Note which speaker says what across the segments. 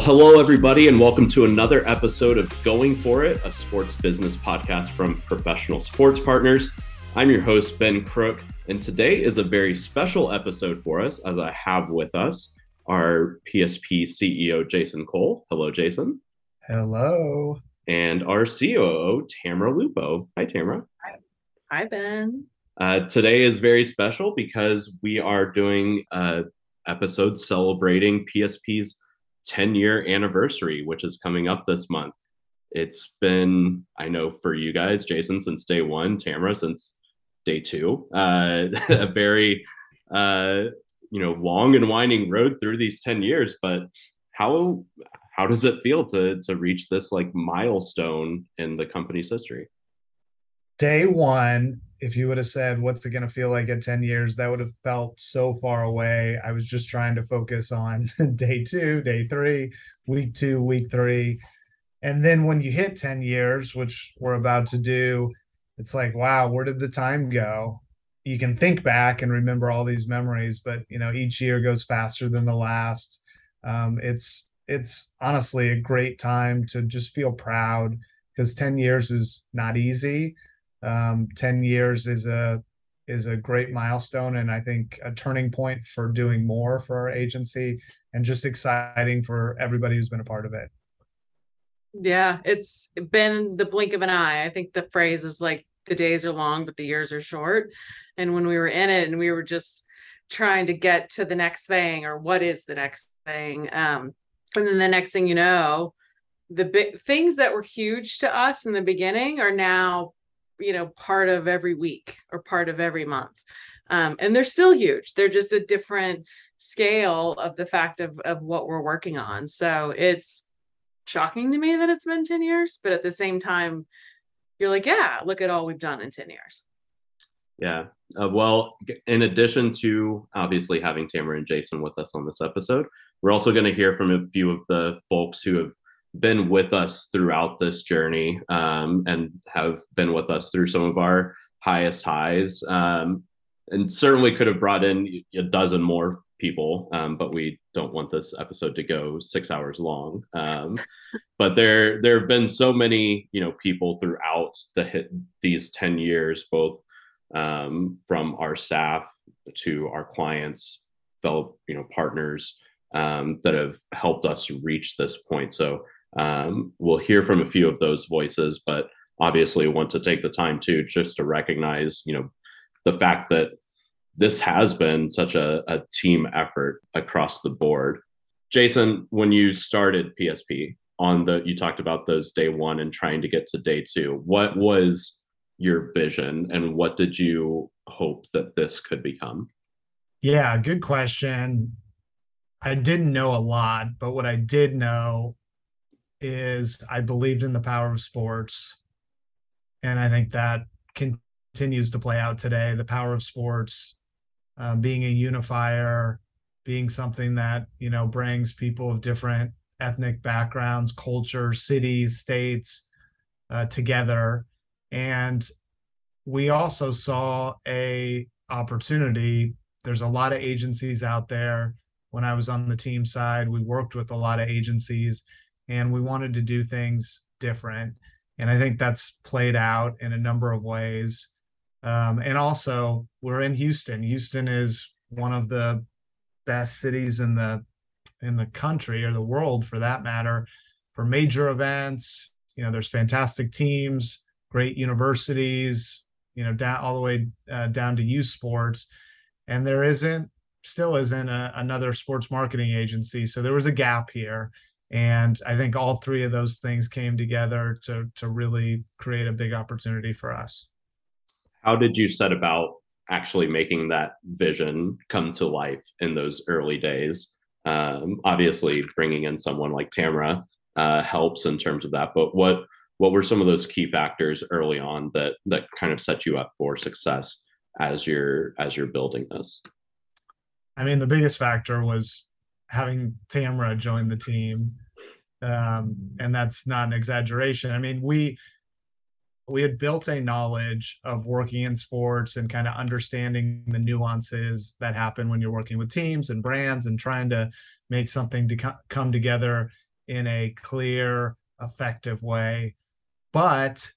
Speaker 1: Well, hello, everybody, and welcome to another episode of Going For It, a sports business podcast from Professional Sports Partners. I'm your host, Ben Crook, and today is a very special episode for us as I have with us our PSP CEO, Jason Cole. Hello, Jason.
Speaker 2: Hello.
Speaker 1: And our COO, Tamara Lupo. Hi, Tamara.
Speaker 3: Hi, Ben.
Speaker 1: Uh, today is very special because we are doing an episode celebrating PSP's 10 year anniversary, which is coming up this month. It's been, I know for you guys, Jason, since day one, Tamara, since day two, uh, a very, uh, you know, long and winding road through these 10 years. But how, how does it feel to, to reach this like milestone in the company's history?
Speaker 2: Day one, if you would have said, what's it going to feel like at 10 years, that would have felt so far away. I was just trying to focus on day two, day three, week two, week three. And then when you hit 10 years, which we're about to do, it's like, wow, where did the time go? You can think back and remember all these memories, but you know, each year goes faster than the last. Um, it's it's honestly a great time to just feel proud because 10 years is not easy um, 10 years is a is a great milestone and I think a turning point for doing more for our agency and just exciting for everybody who's been a part of it.
Speaker 3: Yeah, it's been the blink of an eye. I think the phrase is like the days are long, but the years are short. And when we were in it and we were just trying to get to the next thing or what is the next thing. Um, and then the next thing you know, the big things that were huge to us in the beginning are now you know part of every week or part of every month. Um, and they're still huge. They're just a different scale of the fact of of what we're working on. So it's shocking to me that it's been 10 years but at the same time you're like yeah look at all we've done in 10 years.
Speaker 1: Yeah. Uh, well in addition to obviously having tamara and jason with us on this episode we're also going to hear from a few of the folks who have been with us throughout this journey um, and have been with us through some of our highest highs. Um, and certainly could have brought in a dozen more people um, but we don't want this episode to go six hours long. Um, but there there have been so many you know people throughout the hit these 10 years both um, from our staff to our clients fellow you know partners um, that have helped us reach this point. So um, we'll hear from a few of those voices, but obviously want to take the time to just to recognize, you know, the fact that this has been such a, a team effort across the board. Jason, when you started PSP on the, you talked about those day one and trying to get to day two. What was your vision and what did you hope that this could become?
Speaker 2: Yeah, good question. I didn't know a lot, but what I did know is I believed in the power of sports. And I think that continues to play out today. The power of sports, um, being a unifier, being something that, you know, brings people of different ethnic backgrounds, cultures, cities, states uh, together. And we also saw a opportunity. There's a lot of agencies out there. When I was on the team side, we worked with a lot of agencies and we wanted to do things different. And I think that's played out in a number of ways. Um, and also, we're in Houston. Houston is one of the best cities in the in the country or the world, for that matter, for major events. You know, there's fantastic teams, great universities. You know, down all the way uh, down to youth sports, and there isn't, still isn't a, another sports marketing agency. So there was a gap here and i think all three of those things came together to to really create a big opportunity for us.
Speaker 1: How did you set about actually making that vision come to life in those early days? Um, obviously bringing in someone like tamara uh, helps in terms of that but what what were some of those key factors early on that that kind of set you up for success as you're as you're building this?
Speaker 2: I mean the biggest factor was having Tamara join the team. Um, and that's not an exaggeration. I mean, we we had built a knowledge of working in sports and kind of understanding the nuances that happen when you're working with teams and brands and trying to make something to co- come together in a clear, effective way. But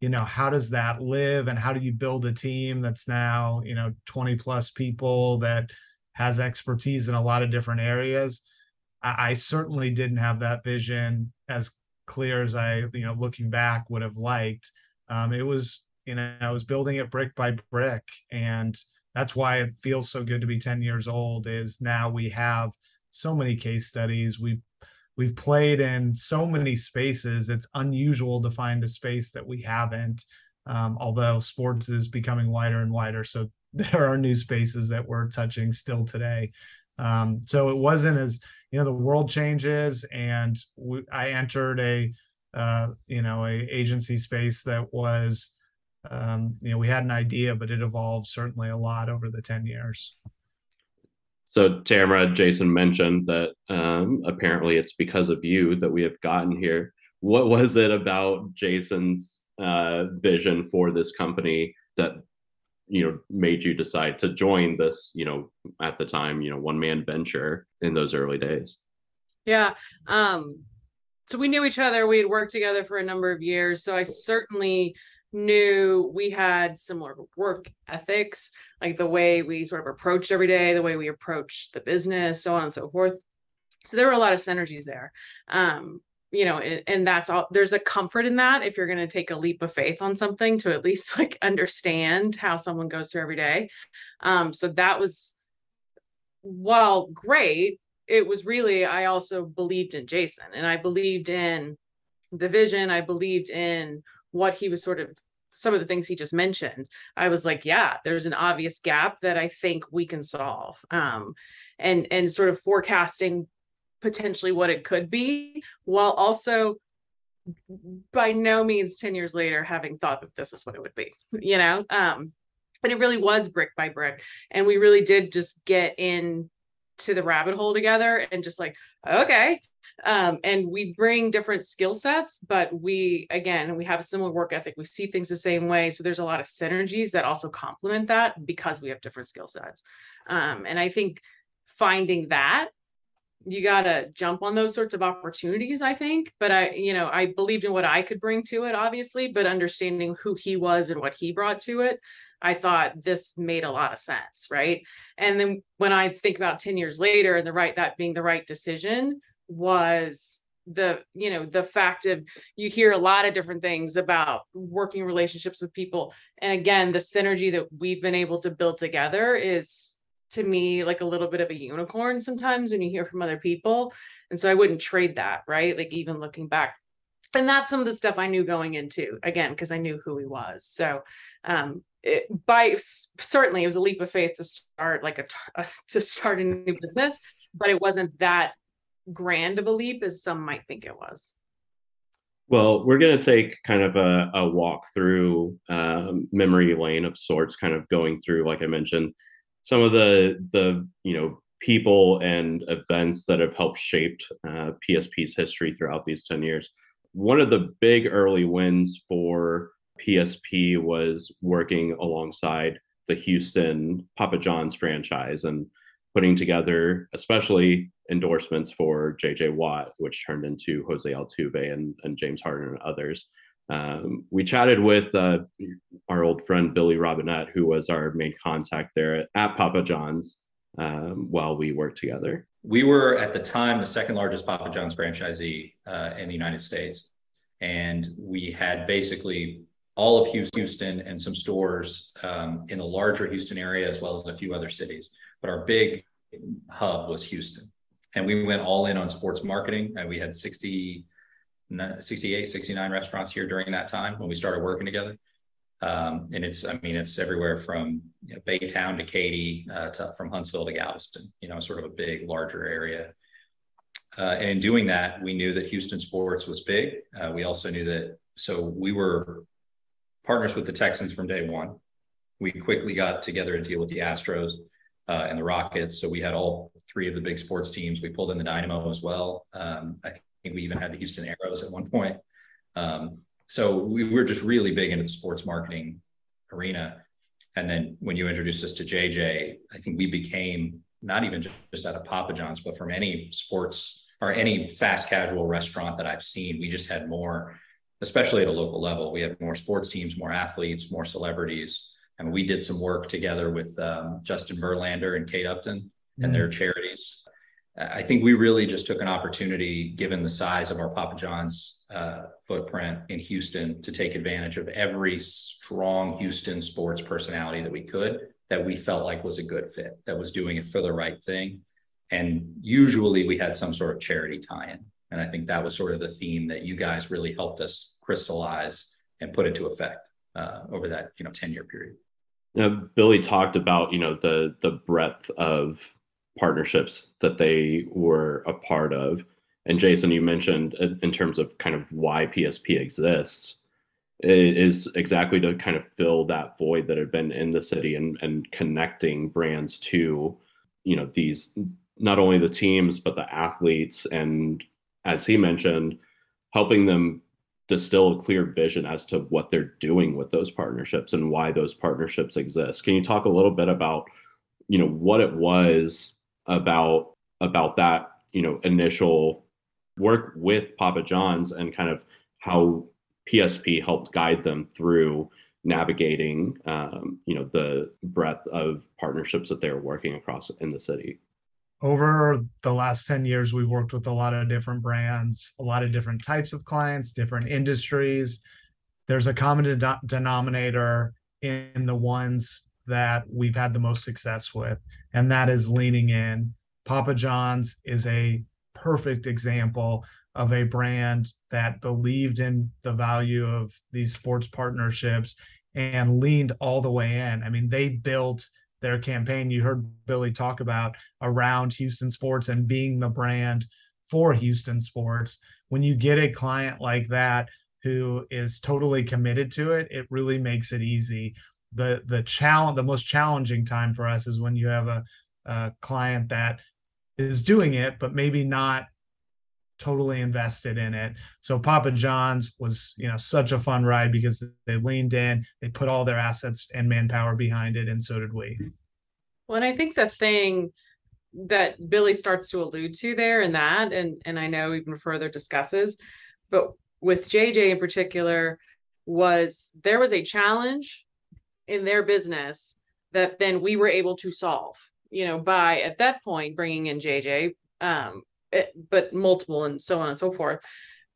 Speaker 2: you know how does that live and how do you build a team that's now you know 20 plus people that has expertise in a lot of different areas. I, I, certainly didn't have that vision as clear as i you know looking back would have liked. Um, it was you know i was building it brick by brick and that's why it feels so good to be 10 years old is now we have so many case studies. We've we've played in so many spaces. It's unusual to find a space that we haven't um, although sports is becoming wider and wider. So there are new spaces that we're touching still today um, so it wasn't as you know the world changes and we, i entered a uh, you know a agency space that was um, you know we had an idea but it evolved certainly a lot over the 10 years
Speaker 1: so Tamara, Jason mentioned that um, apparently it's because of you that we have gotten here. What was it about Jason's uh, vision for this company that you know made you decide to join this? You know, at the time, you know, one man venture in those early days.
Speaker 3: Yeah. Um, so we knew each other. We had worked together for a number of years. So I certainly knew we had similar work ethics, like the way we sort of approached every day, the way we approached the business, so on and so forth. So there were a lot of synergies there. Um, you know, and, and that's all there's a comfort in that if you're going to take a leap of faith on something to at least like understand how someone goes through every day. Um, so that was while great, it was really I also believed in Jason and I believed in the vision, I believed in what he was sort of some of the things he just mentioned, I was like, yeah, there's an obvious gap that I think we can solve. Um, and and sort of forecasting potentially what it could be, while also by no means 10 years later having thought that this is what it would be, you know? Um, and it really was brick by brick. And we really did just get in to the rabbit hole together and just like, okay, um, and we bring different skill sets but we again we have a similar work ethic we see things the same way so there's a lot of synergies that also complement that because we have different skill sets um, and i think finding that you got to jump on those sorts of opportunities i think but i you know i believed in what i could bring to it obviously but understanding who he was and what he brought to it I thought this made a lot of sense, right? And then when I think about 10 years later and the right that being the right decision, was the you know the fact of you hear a lot of different things about working relationships with people and again the synergy that we've been able to build together is to me like a little bit of a unicorn sometimes when you hear from other people and so i wouldn't trade that right? Like even looking back. And that's some of the stuff i knew going into again because i knew who he was. So um it, by certainly it was a leap of faith to start like a, a to start a new business but it wasn't that grand of a leap as some might think it was.
Speaker 1: Well, we're going to take kind of a, a walk through um, memory lane of sorts, kind of going through, like I mentioned, some of the the you know people and events that have helped shaped uh, PSP's history throughout these ten years. One of the big early wins for PSP was working alongside the Houston Papa John's franchise and putting together, especially endorsements for JJ Watt, which turned into Jose Altuve and, and James Harden and others. Um, we chatted with uh, our old friend Billy Robinette, who was our main contact there at, Papa John's um, while we worked together.
Speaker 4: We were at the time the second largest Papa John's franchisee uh, in the United States. And we had basically all of Houston and some stores um, in the larger Houston area, as well as a few other cities. But our big hub was Houston and we went all in on sports marketing. And we had 60, 68, 69 restaurants here during that time when we started working together. Um, and it's, I mean, it's everywhere from you know, Baytown to Katy, uh, to, from Huntsville to Galveston, you know, sort of a big, larger area. Uh, and in doing that, we knew that Houston sports was big. Uh, we also knew that, so we were partners with the Texans from day one. We quickly got together to deal with the Astros uh, and the Rockets. So we had all three of the big sports teams. We pulled in the Dynamo as well. Um, I think we even had the Houston Aeros at one point. Um, so we were just really big into the sports marketing arena. And then when you introduced us to JJ, I think we became not even just out of Papa John's, but from any sports or any fast casual restaurant that I've seen. We just had more, especially at a local level. We had more sports teams, more athletes, more celebrities. And we did some work together with um, Justin Verlander and Kate Upton and their charities. I think we really just took an opportunity, given the size of our Papa John's uh, footprint in Houston, to take advantage of every strong Houston sports personality that we could, that we felt like was a good fit, that was doing it for the right thing. And usually we had some sort of charity tie in. And I think that was sort of the theme that you guys really helped us crystallize and put into effect uh, over that you know 10 year period.
Speaker 1: Billy talked about you know the the breadth of partnerships that they were a part of. And Jason, you mentioned uh, in terms of kind of why PSP exists is exactly to kind of fill that void that had been in the city and, and connecting brands to, you know, these not only the teams but the athletes and as he mentioned, helping them distill a clear vision as to what they're doing with those partnerships and why those partnerships exist. Can you talk a little bit about, you know, what it was about about that you know initial work with Papa John's and kind of how PSP helped guide them through navigating um, you know the breadth of partnerships that they were working across in the city.
Speaker 2: Over the last 10 years we've worked with a lot of different brands a lot of different types of clients different industries. There's a common de- denominator in the ones that we've had the most success with, and that is leaning in. Papa John's is a perfect example of a brand that believed in the value of these sports partnerships and leaned all the way in. I mean, they built their campaign you heard Billy talk about around Houston sports and being the brand for Houston sports. When you get a client like that who is totally committed to it, it really makes it easy the the challenge the most challenging time for us is when you have a, a client that is doing it but maybe not totally invested in it. So papa john's was you know such a fun ride because they leaned in they put all their assets and manpower behind it and so did we.
Speaker 3: Well and i think the thing that billy starts to allude to there in that and and i know even further discusses but with jj in particular was there was a challenge in their business that then we were able to solve you know by at that point bringing in jj um it, but multiple and so on and so forth.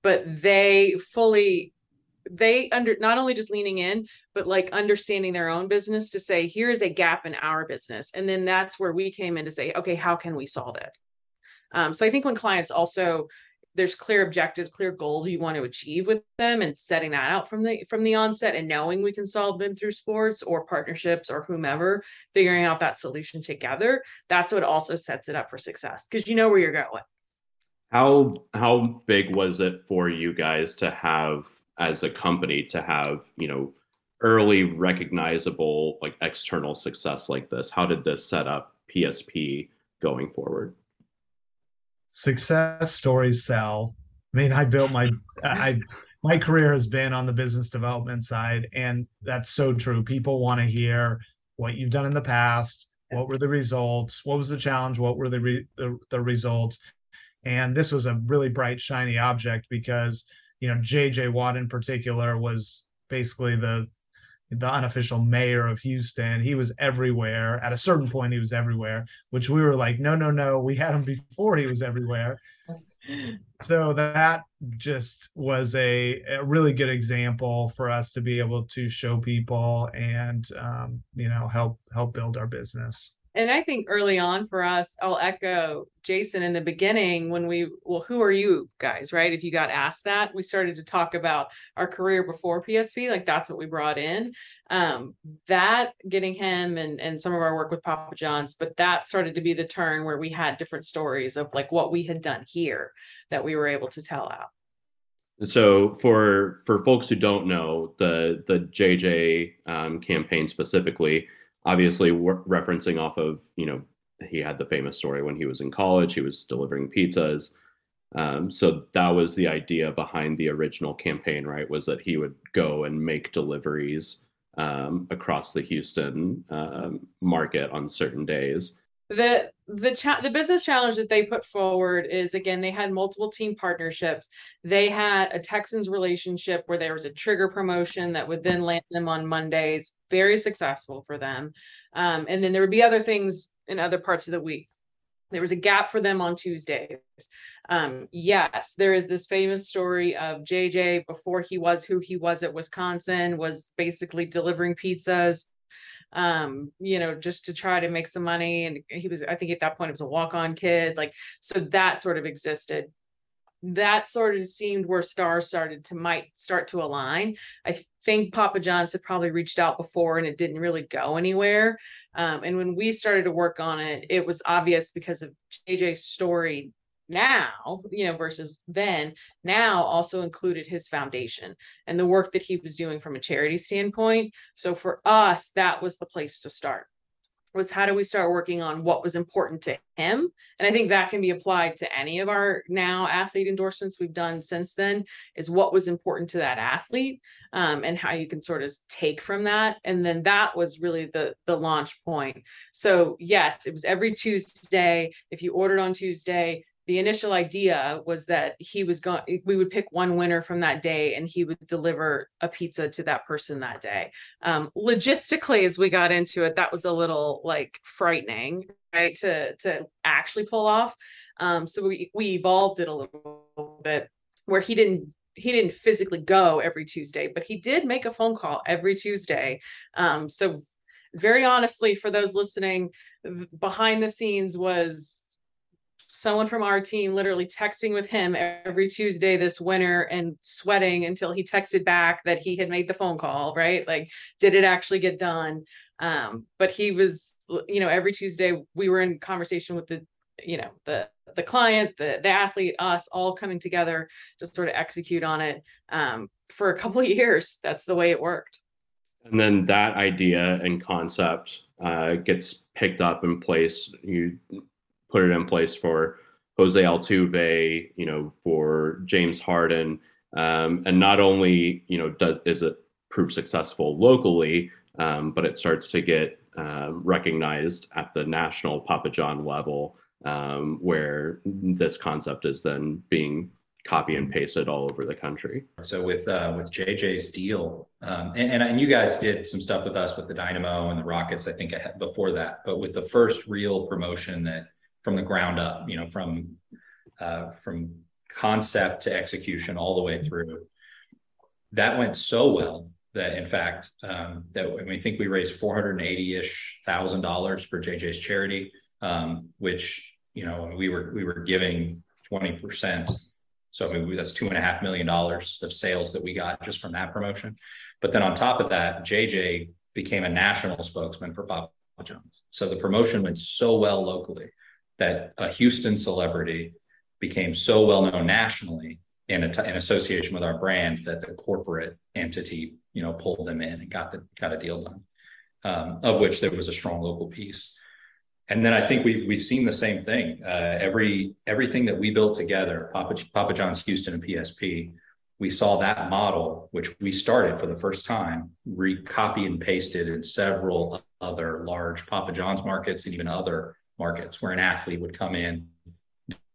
Speaker 3: But they fully they under not only just leaning in but like understanding their own business to say here is a gap in our business. And then that's where we came in to say okay how can we solve it? Um, so i think when clients also there's clear objectives clear goals you want to achieve with them and setting that out from the from the onset and knowing we can solve them through sports or partnerships or whomever figuring out that solution together that's what also sets it up for success because you know where you're going.
Speaker 1: How how big was it for you guys to have as a company to have you know early recognizable like external success like this? How did this set up psp going forward
Speaker 2: success stories sell. I mean, I built my I my career has been on the business development side, and that's so true. People want to hear what you've done in the past. What were the results? What was the challenge? What were the re, the, the results? And this was a really bright, shiny object because you know JJ Watt in particular was basically the the unofficial mayor of Houston. He was everywhere. At a certain point, he was everywhere, which we were like, no, no, no. We had him before he was everywhere. So that just was a, a really good example for us to be able to show people and um, you know help help build our business
Speaker 3: and I think early on for us, I'll echo Jason in the beginning when we, well, who are you guys, right? If you got asked that, we started to talk about our career before PSP, like that's what we brought in. Um, that getting him and and some of our work with Papa John's, but that started to be the turn where we had different stories of like what we had done here that we were able to tell out.
Speaker 1: So for for folks who don't know the the JJ um, campaign specifically obviously referencing off of you know he had the famous story when he was in college he was delivering pizzas. Um, so that was the idea behind the original campaign right was that he would go and make deliveries um, across the houston um, market on certain days
Speaker 3: the the cha- the business challenge that they put forward is again they had multiple team partnerships. They had a texans relationship where there was a trigger promotion that would then land them on mondays. Very successful for them. Um, and then there would be other things in other parts of the week. There was a gap for them on tuesdays. Um, yes there is this famous story of jj before he was who he was at wisconsin was basically delivering pizzas um you know just to try to make some money and he was i think at that point it was a walk-on kid like so that sort of existed. That sort of seemed where stars started to might start to align. I think papa john's had probably reached out before and it didn't really go anywhere. Um, and when we started to work on it it was obvious because of jj's story now, you know, versus then, now also included his foundation and the work that he was doing from a charity standpoint. So for us, that was the place to start. Was how do we start working on what was important to him? And I think that can be applied to any of our now athlete endorsements we've done since then. Is what was important to that athlete, um, and how you can sort of take from that. And then that was really the the launch point. So yes, it was every Tuesday. If you ordered on Tuesday, the initial idea was that he was going we would pick one winner from that day and he would deliver a pizza to that person that day. Um, logistically as we got into it that was a little like frightening right to to actually pull off. Um, so we we evolved it a little bit where he didn't he didn't physically go every tuesday but he did make a phone call every tuesday. Um, so very honestly for those listening behind the scenes was someone from our team literally texting with him every Tuesday this winter and sweating until he texted back that he had made the phone call, right? Like, did it actually get done? Um, but he was, you know, every Tuesday we were in conversation with the, you know, the the client, the the athlete, us all coming together to sort of execute on it um, for a couple of years. That's the way it worked.
Speaker 1: And then that idea and concept uh, gets picked up in place. You put it in place for Jose Altuve, you know, for James Harden, um, and not only you know does is it prove successful locally, um, but it starts to get uh, recognized at the national Papa John level, um, where this concept is then being copy and pasted all over the country.
Speaker 4: So with uh, with JJ's deal, um, and, and you guys did some stuff with us with the Dynamo and the Rockets, I think before that. But with the first real promotion that from the ground up, you know, from uh, from concept to execution all the way through. That went so well that, in fact, um, that we think we raised four hundred eighty ish thousand dollars for JJ's charity, um, which you know we were we were giving twenty percent. So I mean, that's two and a half million dollars of sales that we got just from that promotion. But then on top of that, JJ became a national spokesman for Papa John's. So the promotion went so well locally that a Houston celebrity became so well known nationally in, a t- in association with our brand that the corporate entity, you know, pulled them in and got the got a deal done, um, of which there was a strong local piece. And then I think we've we've seen the same thing. Uh, every everything that we built together, Papa, Papa John's Houston and PSP, we saw that model, which we started for the first time, re copy and pasted in several other large Papa John's markets and even other markets where an athlete would come in,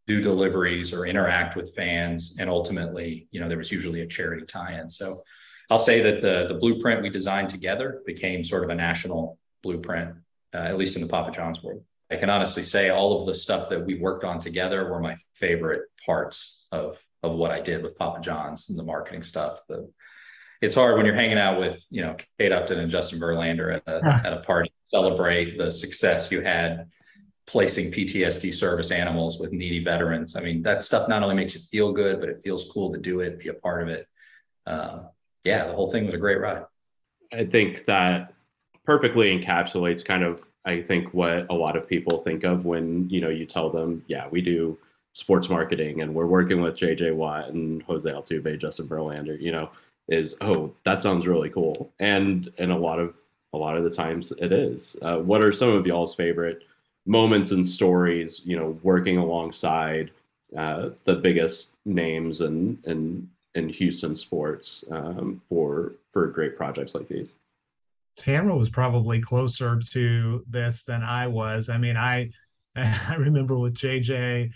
Speaker 4: do deliveries or interact with fans, and ultimately, you know, there was usually a charity tie-in. So I'll say that the the blueprint we designed together became sort of a national blueprint, uh, at least in the Papa John's world. I can honestly say all of the stuff that we worked on together were my favorite parts of of what I did with Papa John's and the marketing stuff. The it's hard when you're hanging out with you know Kate Upton and Justin Verlander at a, at a party to celebrate the success you had placing PTSD service animals with needy veterans. I mean, that stuff not only makes you feel good, but it feels cool to do it, be a part of it. Um, yeah, the whole thing was a great ride.
Speaker 1: I think that perfectly encapsulates kind of, I think, what a lot of people think of when, you know, you tell them, yeah, we do sports marketing and we're working with JJ Watt and Jose Altuve, Justin Verlander, you know, is, oh, that sounds really cool. And, and a lot of, a lot of the times it is. Uh, what are some of y'all's favorite moments and stories, you know, working alongside uh, the biggest names and and in Houston sports um, for for great projects like these.
Speaker 2: Tamara was probably closer to this than I was. I mean, I I remember with JJ,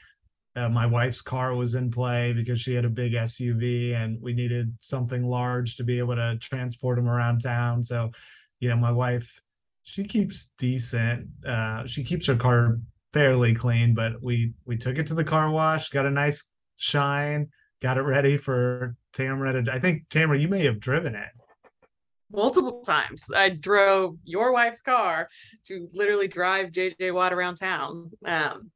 Speaker 2: uh, my wife's car was in play because she had a big SUV and we needed something large to be able to transport him around town. So, you know, my wife, she keeps decent. Uh, she keeps her car fairly clean, but we we took it to the car wash, got a nice shine, got it ready for Tamara. To, I think Tamara, you may have driven it
Speaker 3: multiple times. I drove your wife's car to literally drive JJ Watt around town. Um,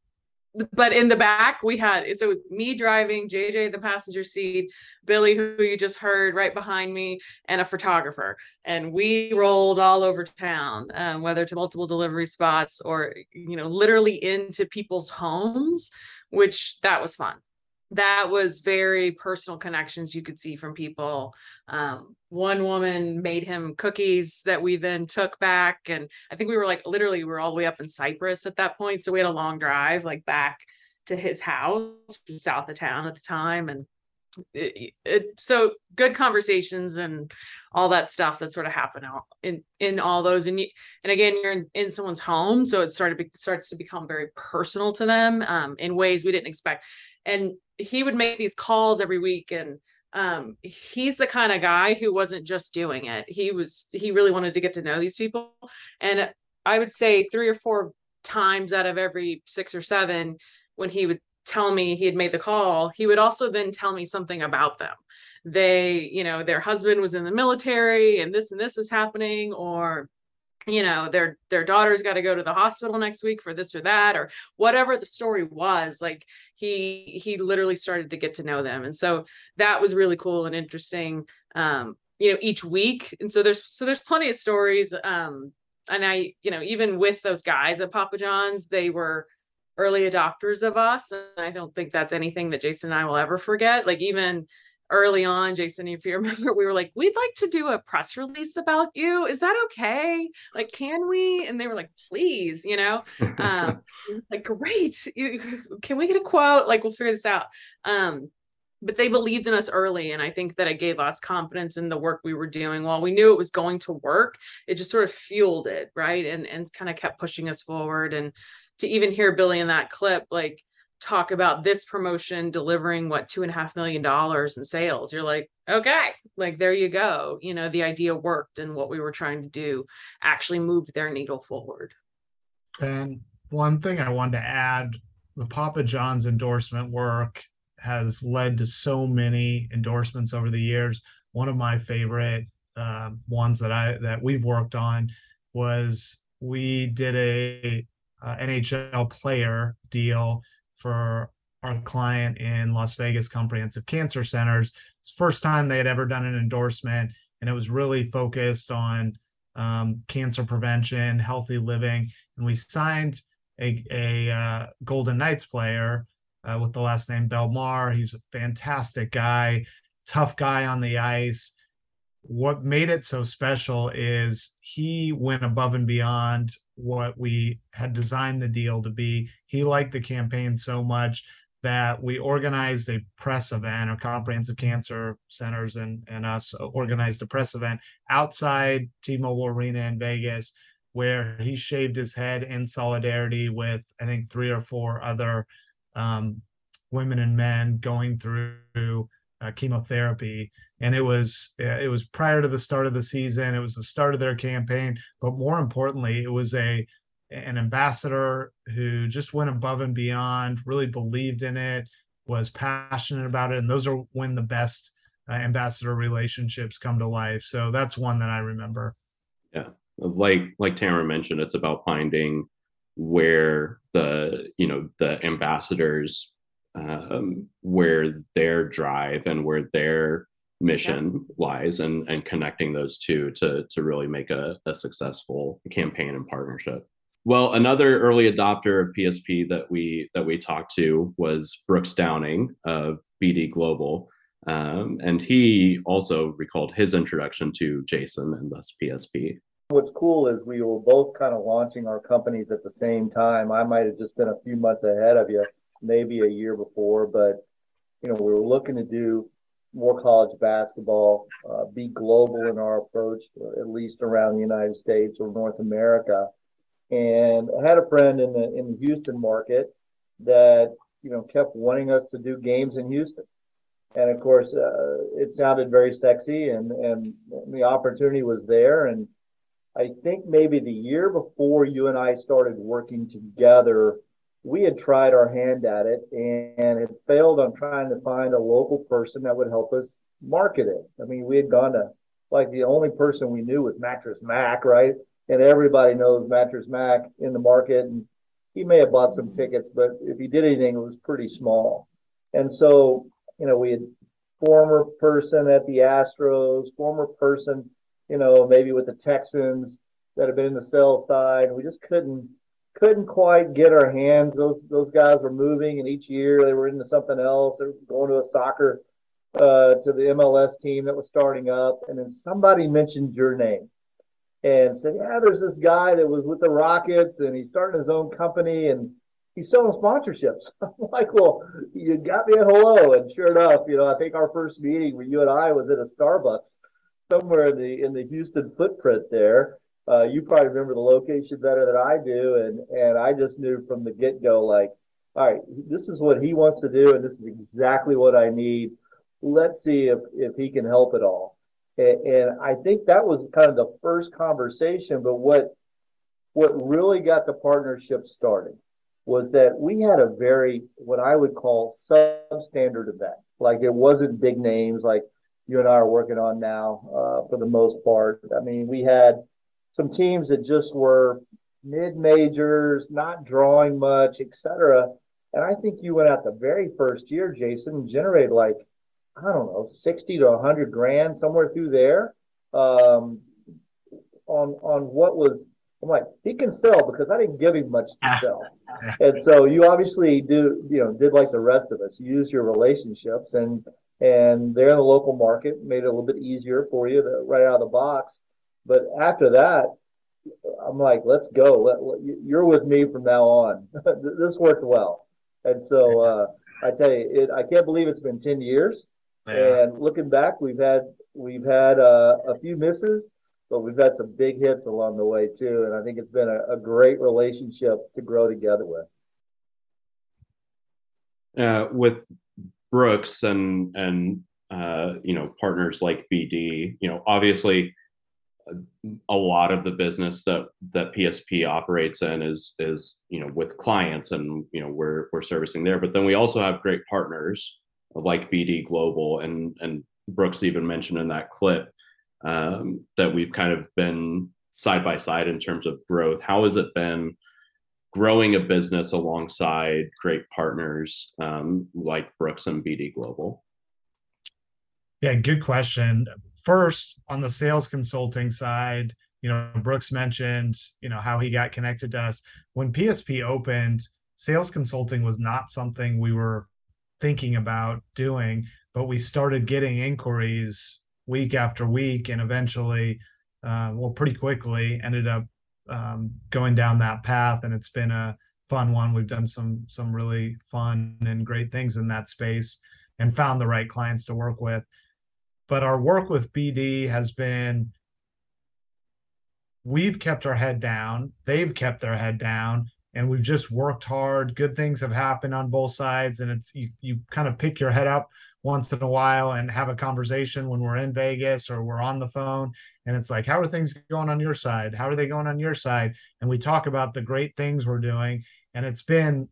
Speaker 3: but in the back we had so me driving jj the passenger seat billy who you just heard right behind me and a photographer. And we rolled all over town um, whether to multiple delivery spots or you know literally into people's homes which that was fun that was very personal connections you could see from people. Um, one woman made him cookies that we then took back. And I think we were like literally, we were all the way up in Cypress at that point. So we had a long drive like back to his house south of town at the time. And it, it, so good conversations and all that stuff that sort of happened out in in all those and you and again you're in, in someone's home so it started starts to become very personal to them um, in ways we didn't expect and he would make these calls every week and um, he's the kind of guy who wasn't just doing it. He was he really wanted to get to know these people. And i would say three or four times out of every six or seven when he would tell me he had made the call he would also then tell me something about them. They you know their husband was in the military and this and this was happening or you know their their daughter's got to go to the hospital next week for this or that or whatever the story was like he he literally started to get to know them. And so that was really cool and interesting um you know each week. And so there's so there's plenty of stories um and i you know even with those guys at papa john's they were early adopters of us and i don't think that's anything that jason and i will ever forget. Like even early on, Jason, if you remember, we were like, we'd like to do a press release about you. Is that okay? Like, can we? And they were like, please, you know, um, like, great. can we get a quote? Like, we'll figure this out. Um, but they believed in us early. And I think that it gave us confidence in the work we were doing. While we knew it was going to work, it just sort of fueled it, right? And and kind of kept pushing us forward. And to even hear Billy in that clip, like talk about this promotion delivering what two and a half million dollars in sales. You're like okay like there you go. You know the idea worked and what we were trying to do actually moved their needle forward.
Speaker 2: And one thing i wanted to add the papa john's endorsement work has led to so many endorsements over the years. One of my favorite uh, ones that i that we've worked on was we did a, a nhl player deal for our client in Las Vegas Comprehensive Cancer Centers. It's first time they had ever done an endorsement, and it was really focused on um, cancer prevention, healthy living, and we signed a, a uh, Golden Knights player uh, with the last name Bellemare. He's a fantastic guy, tough guy on the ice. What made it so special is he went above and beyond what we had designed the deal to be. He liked the campaign so much that we organized a press event or comprehensive cancer centers and, and us organized a press event outside T-Mobile Arena in Vegas where he shaved his head in solidarity with I think three or four other um, women and men going through uh, chemotherapy and it was it was prior to the start of the season it was the start of their campaign but more importantly it was a an ambassador who just went above and beyond really believed in it was passionate about it and those are when the best uh, ambassador relationships come to life so that's one that i remember.
Speaker 1: Yeah like like tamara mentioned it's about finding where the you know the ambassadors um, where their drive and where their mission yeah. lies and and connecting those two to to really make a, a successful campaign and partnership. Well another early adopter of psp that we that we talked to was brooks downing of bd global. Um, and he also recalled his introduction to jason and thus psp
Speaker 5: what's cool is we were both kind of launching our companies at the same time. I might have just been a few months ahead of you maybe a year before, but you know, we were looking to do more college basketball, uh, be global in our approach, at least around the United States or North America. And I had a friend in the in the Houston market that you know kept wanting us to do games in Houston, and of course uh, it sounded very sexy, and and the opportunity was there. And I think maybe the year before you and I started working together, we had tried our hand at it and had failed on trying to find a local person that would help us market it. I mean, we had gone to like the only person we knew was Mattress Mac, right? And everybody knows Mattress Mac in the market. And he may have bought some mm-hmm. tickets, but if he did anything, it was pretty small. And so, you know, we had former person at the Astros, former person, you know, maybe with the Texans that have been in the sell side. We just couldn't couldn't quite get our hands. Those those guys were moving, and each year they were into something else. They were going to a soccer uh, to the MLS team that was starting up, and then somebody mentioned your name and said, "Yeah, there's this guy that was with the Rockets, and he's starting his own company, and he's selling sponsorships." I'm like, "Well, you got me a hello," and sure enough, you know, I think our first meeting with you and I was at a Starbucks somewhere in the in the Houston footprint there. Uh, you probably remember the location better than I do, and and I just knew from the get go, like, all right, this is what he wants to do, and this is exactly what I need let's see if, if he can help at all. And, and I think that was kind of the first conversation. But what what really got the partnership started was that we had a very what I would call substandard event. Like it wasn't big names like you and I are working on now uh, for the most part. I mean, we had some teams that just were mid majors, not drawing much, etc. And I think you went out the very first year, Jason, and generated like I don't know, 60 to 100 grand, somewhere through there, um, on, on what was, I'm like, he can sell because I didn't give him much to sell. and so you obviously do, you know, did like the rest of us, use your relationships and, and they're in the local market, made it a little bit easier for you to, right out of the box. But after that, I'm like, let's go. Let, let, you're with me from now on. this worked well. And so, uh, I tell you, it, I can't believe it's been 10 years. Yeah. And looking back, we've had we've had uh, a few misses, but we've had some big hits along the way too. And I think it's been a, a great relationship to grow together with.
Speaker 1: Uh, with Brooks and and uh, you know partners like BD, you know obviously a lot of the business that that PSP operates in is is you know with clients and you know we're we're servicing there, but then we also have great partners like BD Global and and Brooks even mentioned in that clip um, that we've kind of been side by side in terms of growth. How has it been growing a business alongside great partners um, like Brooks and BD Global?
Speaker 2: Yeah, good question. First, on the sales consulting side, you know, Brooks mentioned, you know, how he got connected to us. When PSP opened, sales consulting was not something we were thinking about doing, but we started getting inquiries week after week, and eventually, uh, well, pretty quickly, ended up um, going down that path, and it's been a fun one. We've done some some really fun and great things in that space, and found the right clients to work with. But our work with BD has been we've kept our head down, they've kept their head down, and we've just worked hard. Good things have happened on both sides, and it's you you kind of pick your head up once in a while and have a conversation when we're in Vegas or we're on the phone, and it's like, how are things going on your side? How are they going on your side? And we talk about the great things we're doing, and it's been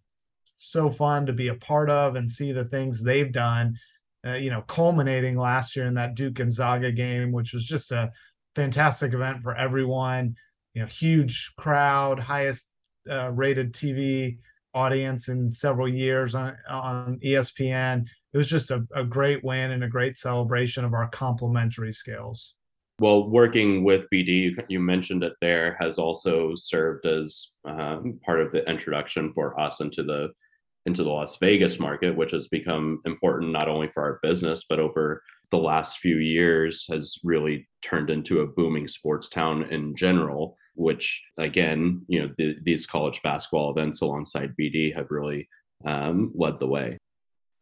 Speaker 2: so fun to be a part of and see the things they've done. Uh, you know, culminating last year in that Duke Gonzaga game, which was just a fantastic event for everyone. You know, huge crowd, highest uh, rated TV audience in several years on, on ESPN. It was just a, a great win and a great celebration of our complementary skills.
Speaker 1: Well, working with BD, you mentioned it there, has also served as um, part of the introduction for us into the into the Las Vegas market, which has become important not only for our business but over the last few years has really turned into a booming sports town in general which again, you know, the, these college basketball events alongside BD have really um, led the way.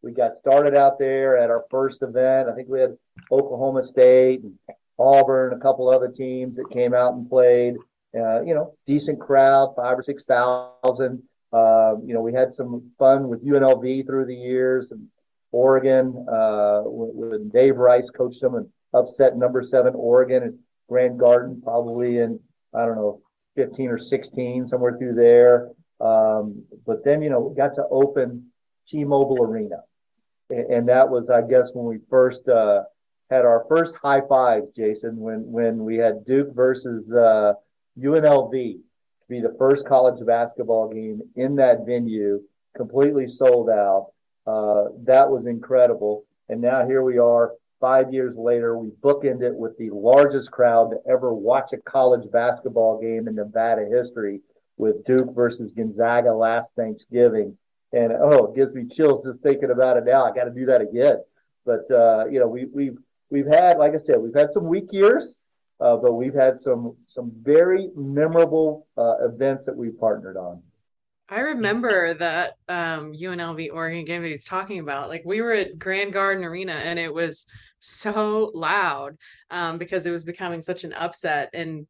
Speaker 5: We got started out there at our first event. I think we had Oklahoma State and Auburn, a couple other teams that came out and played. Uh, you know, decent crowd, five or six thousand. Uh, you know, we had some fun with UNLV through the years and Oregon. Uh, when Dave Rice coached them and upset number seven Oregon at Grand Garden, probably in I don't know 15 or 16, somewhere through there. Um, but then you know, got to open T-Mobile Arena, and, and that was, I guess, when we first uh, had our first high fives, Jason, when when we had Duke versus uh, UNLV to be the first college basketball game in that venue, completely sold out. Uh, that was incredible. And now here we are, five years later. We bookend it with the largest crowd to ever watch a college basketball game in Nevada history with Duke versus Gonzaga last Thanksgiving. And oh, it gives me chills just thinking about it now. I got to do that again. But uh, you know, we, we've we've had, like I said, we've had some weak years, uh, but we've had some some very memorable uh, events that we've partnered on.
Speaker 3: I remember that um, UNLV Oregon game that he's talking about. Like we were at Grand Garden Arena and it was so loud um, because it was becoming such an upset. And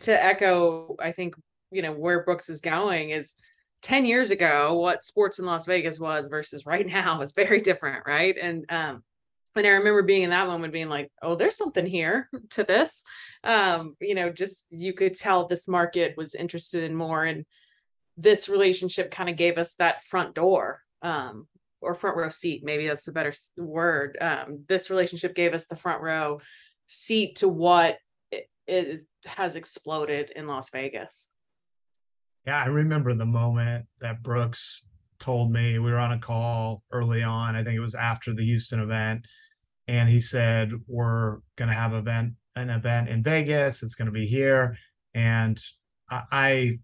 Speaker 3: to echo, I think you know where Brooks is going is 10 years ago what sports in Las Vegas was versus right now is very different, right? And um, and I remember being in that moment being like, oh, there's something here to this. Um, you know, just you could tell this market was interested in more. And this relationship kind of gave us that front door um, or front row seat. Maybe that's the better word. Um, this relationship gave us the front row seat to what it is, has exploded in Las Vegas.
Speaker 2: Yeah, I remember the moment that Brooks told me we were on a call early on. I think it was after the Houston event and he said we're going to have event an event in Vegas. It's going to be here, and I, I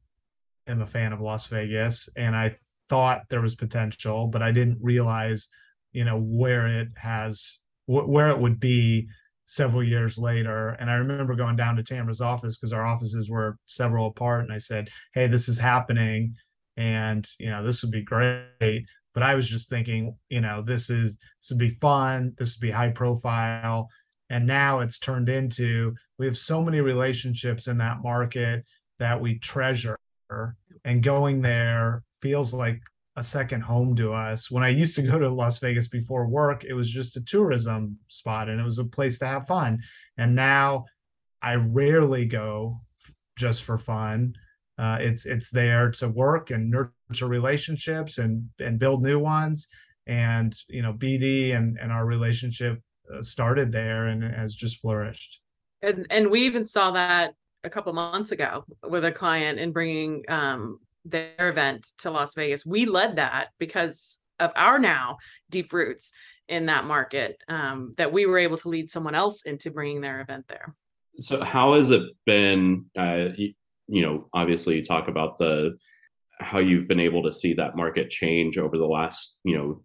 Speaker 2: am a fan of Las Vegas, and I thought there was potential, but I didn't realize, you know, where it has wh- where it would be several years later. And I remember going down to Tamara's office because our offices were several apart, and I said, "Hey, this is happening." And you know, this would be great but I was just thinking, you know, this is this would be fun, this would be high profile. And now it's turned into we have so many relationships in that market that we treasure. And going there feels like a second home to us. When I used to go to Las Vegas before work, it was just a tourism spot and it was a place to have fun. And now I rarely go just for fun. Uh, it's it's there to work and nurture relationships and and build new ones. And you know, BD and and our relationship uh, started there and has just flourished.
Speaker 3: And and we even saw that a couple months ago with a client in bringing um, their event to Las Vegas. We led that because of our now deep roots in that market um, that we were able to lead someone else into bringing their event there.
Speaker 1: So, how has it been? Uh, you know, obviously you talk about the how you've been able to see that market change over the last, you know,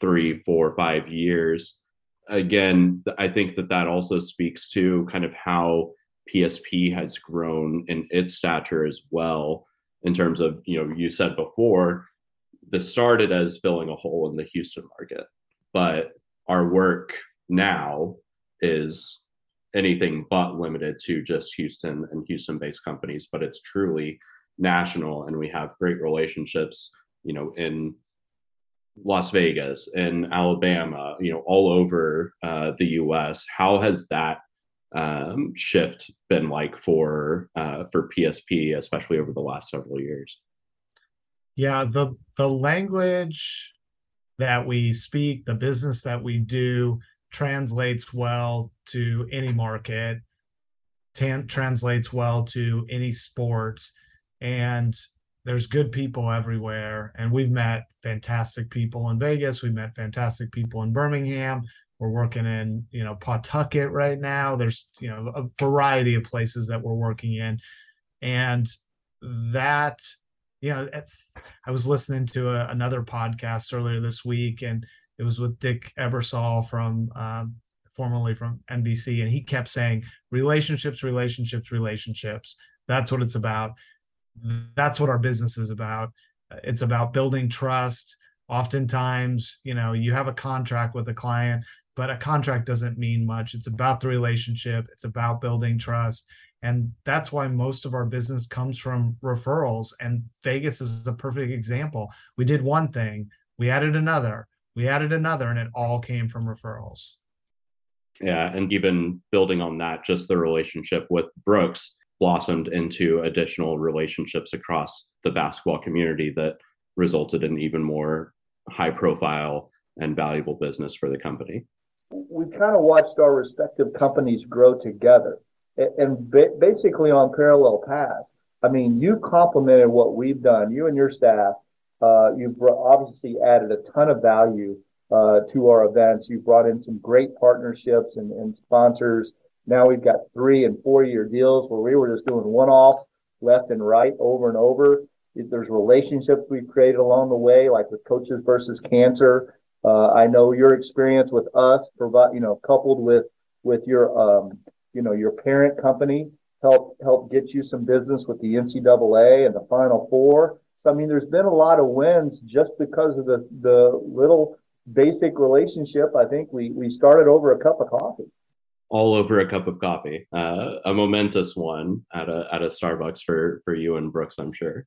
Speaker 1: three, four, five years. Again, I think that that also speaks to kind of how PSP has grown in its stature as well. In terms of, you know, you said before, this started as filling a hole in the Houston market, but our work now is anything but limited to just Houston and Houston based companies, but it's truly national. And we have great relationships, you know, in Las Vegas, in Alabama, you know, all over uh, the US. How has that um, shift been like for uh, for PSP, especially over the last several years?
Speaker 2: Yeah, the the language that we speak, the business that we do, translates well to any market, tan- translates well to any sports, and there's good people everywhere. And we've met fantastic people in Vegas. We've met fantastic people in Birmingham. We're working in, you know, Pawtucket right now. There's, you know, a variety of places that we're working in. And that, you know, I was listening to a, another podcast earlier this week and it was with Dick Ebersol from um, formerly from NBC, and he kept saying relationships, relationships, relationships. That's what it's about. That's what our business is about. It's about building trust. Oftentimes, you know, you have a contract with a client, but a contract doesn't mean much. It's about the relationship. It's about building trust. And that's why most of our business comes from referrals. And Vegas is a perfect example. We did one thing, we added another, we added another, and it all came from referrals.
Speaker 1: Yeah. And even building on that, just the relationship with Brooks blossomed into additional relationships across the basketball community that resulted in even more high profile and valuable business for the company.
Speaker 5: We kind of watched our respective companies grow together and basically on parallel paths. I mean, you complemented what we've done, you and your staff. Uh, you've obviously added a ton of value uh, to our events. You've brought in some great partnerships and, and sponsors. Now we've got three and four year deals where we were just doing one off left and right over and over. There's relationships we've created along the way, like with Coaches versus Cancer. Uh, I know your experience with us, provide you know, coupled with with your um, you know your parent company, help help get you some business with the NCAA and the Final Four. So I mean, there's been a lot of wins just because of the the little basic relationship. I think we we started over a cup of coffee.
Speaker 1: All over a cup of coffee, uh, a momentous one at a at a Starbucks for for you and Brooks, I'm sure.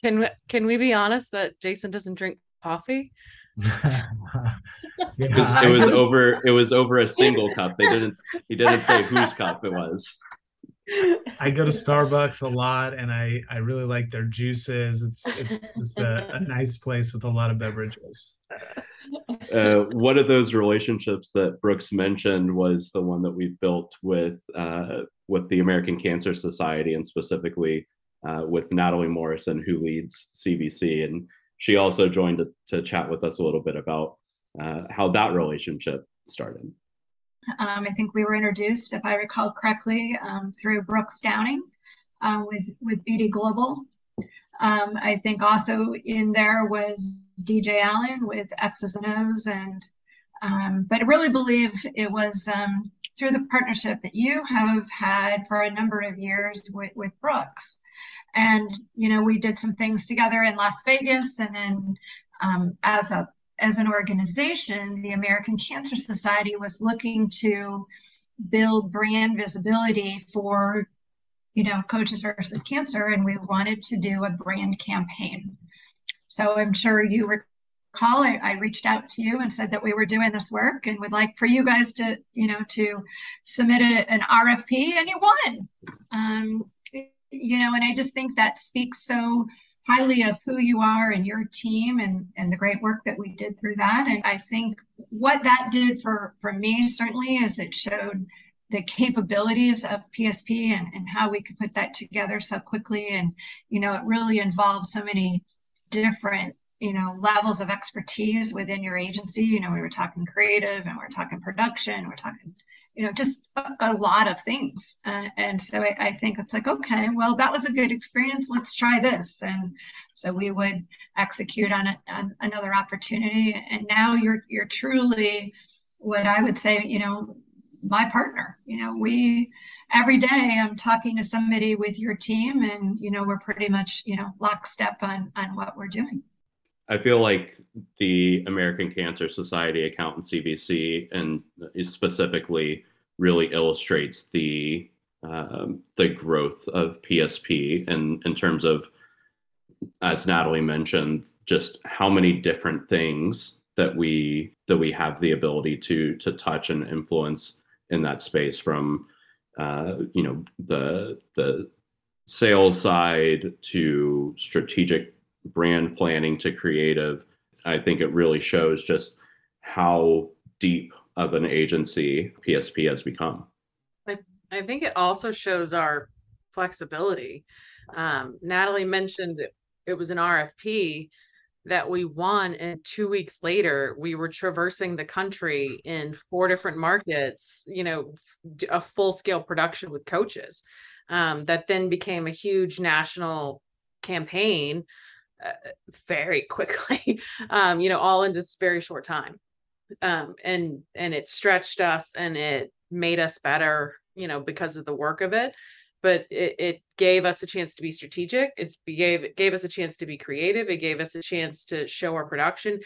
Speaker 3: Can we, can we be honest that Jason doesn't drink coffee?
Speaker 1: yeah, it was, it was over it was over a single cup. They didn't he didn't say whose cup it was.
Speaker 2: I go to Starbucks a lot and I I really like their juices. It's it's just a, a nice place with a lot of beverages.
Speaker 1: Uh, one of those relationships that Brooks mentioned was the one that we've built with uh, with the American Cancer Society and specifically uh, with Natalie Morrison, who leads CVC. And she also joined to, to chat with us a little bit about uh, how that relationship started.
Speaker 6: Um, I think we were introduced, if I recall correctly, um, through Brooks Downing uh, with, with BD Global. Um, I think also in there was DJ Allen with X's and O's, and um, but I really believe it was um, through the partnership that you have had for a number of years with, with Brooks. And you know we did some things together in las vegas and then um, as a as an organization the american cancer society was looking to build brand visibility for you know coaches versus cancer and we wanted to do a brand campaign so i'm sure you recall I, I reached out to you and said that we were doing this work and would like for you guys to you know to submit a, an rfp and you won um, you know, and I just think that speaks so highly of who you are and your team and, and the great work that we did through that. And I think what that did for, for me certainly is it showed the capabilities of PSP and, and how we could put that together so quickly. And, you know, it really involves so many different you know levels of expertise within your agency. You know we were talking creative and we're talking production we're talking you know just a, a lot of things. Uh, and so I, I, think it's like okay well that was a good experience. Let's try this. And so we would execute on, a, on another opportunity. And now you're you're truly what i would say you know my partner you know we every day i'm talking to somebody with your team and you know we're pretty much you know lockstep on on what we're doing.
Speaker 1: I feel like the American Cancer Society account in CVC and specifically really illustrates the um, the growth of PSP and in terms of, as Natalie mentioned, just how many different things that we that we have the ability to to touch and influence in that space from uh, you know the the sales side to strategic brand planning to creative, I think it really shows just how deep of an agency PSP has become.
Speaker 3: I, I think it also shows our flexibility. Um, Natalie mentioned it was an RFP that we won, and two weeks later, we were traversing the country in four different markets, you know, a full scale production with coaches. Um, that then became a huge national campaign uh, very quickly um you know all in this very short time um and and it stretched us and it made us better you know because of the work of it but it, it gave us a chance to be strategic it gave it gave us a chance to be creative it gave us a chance to show our production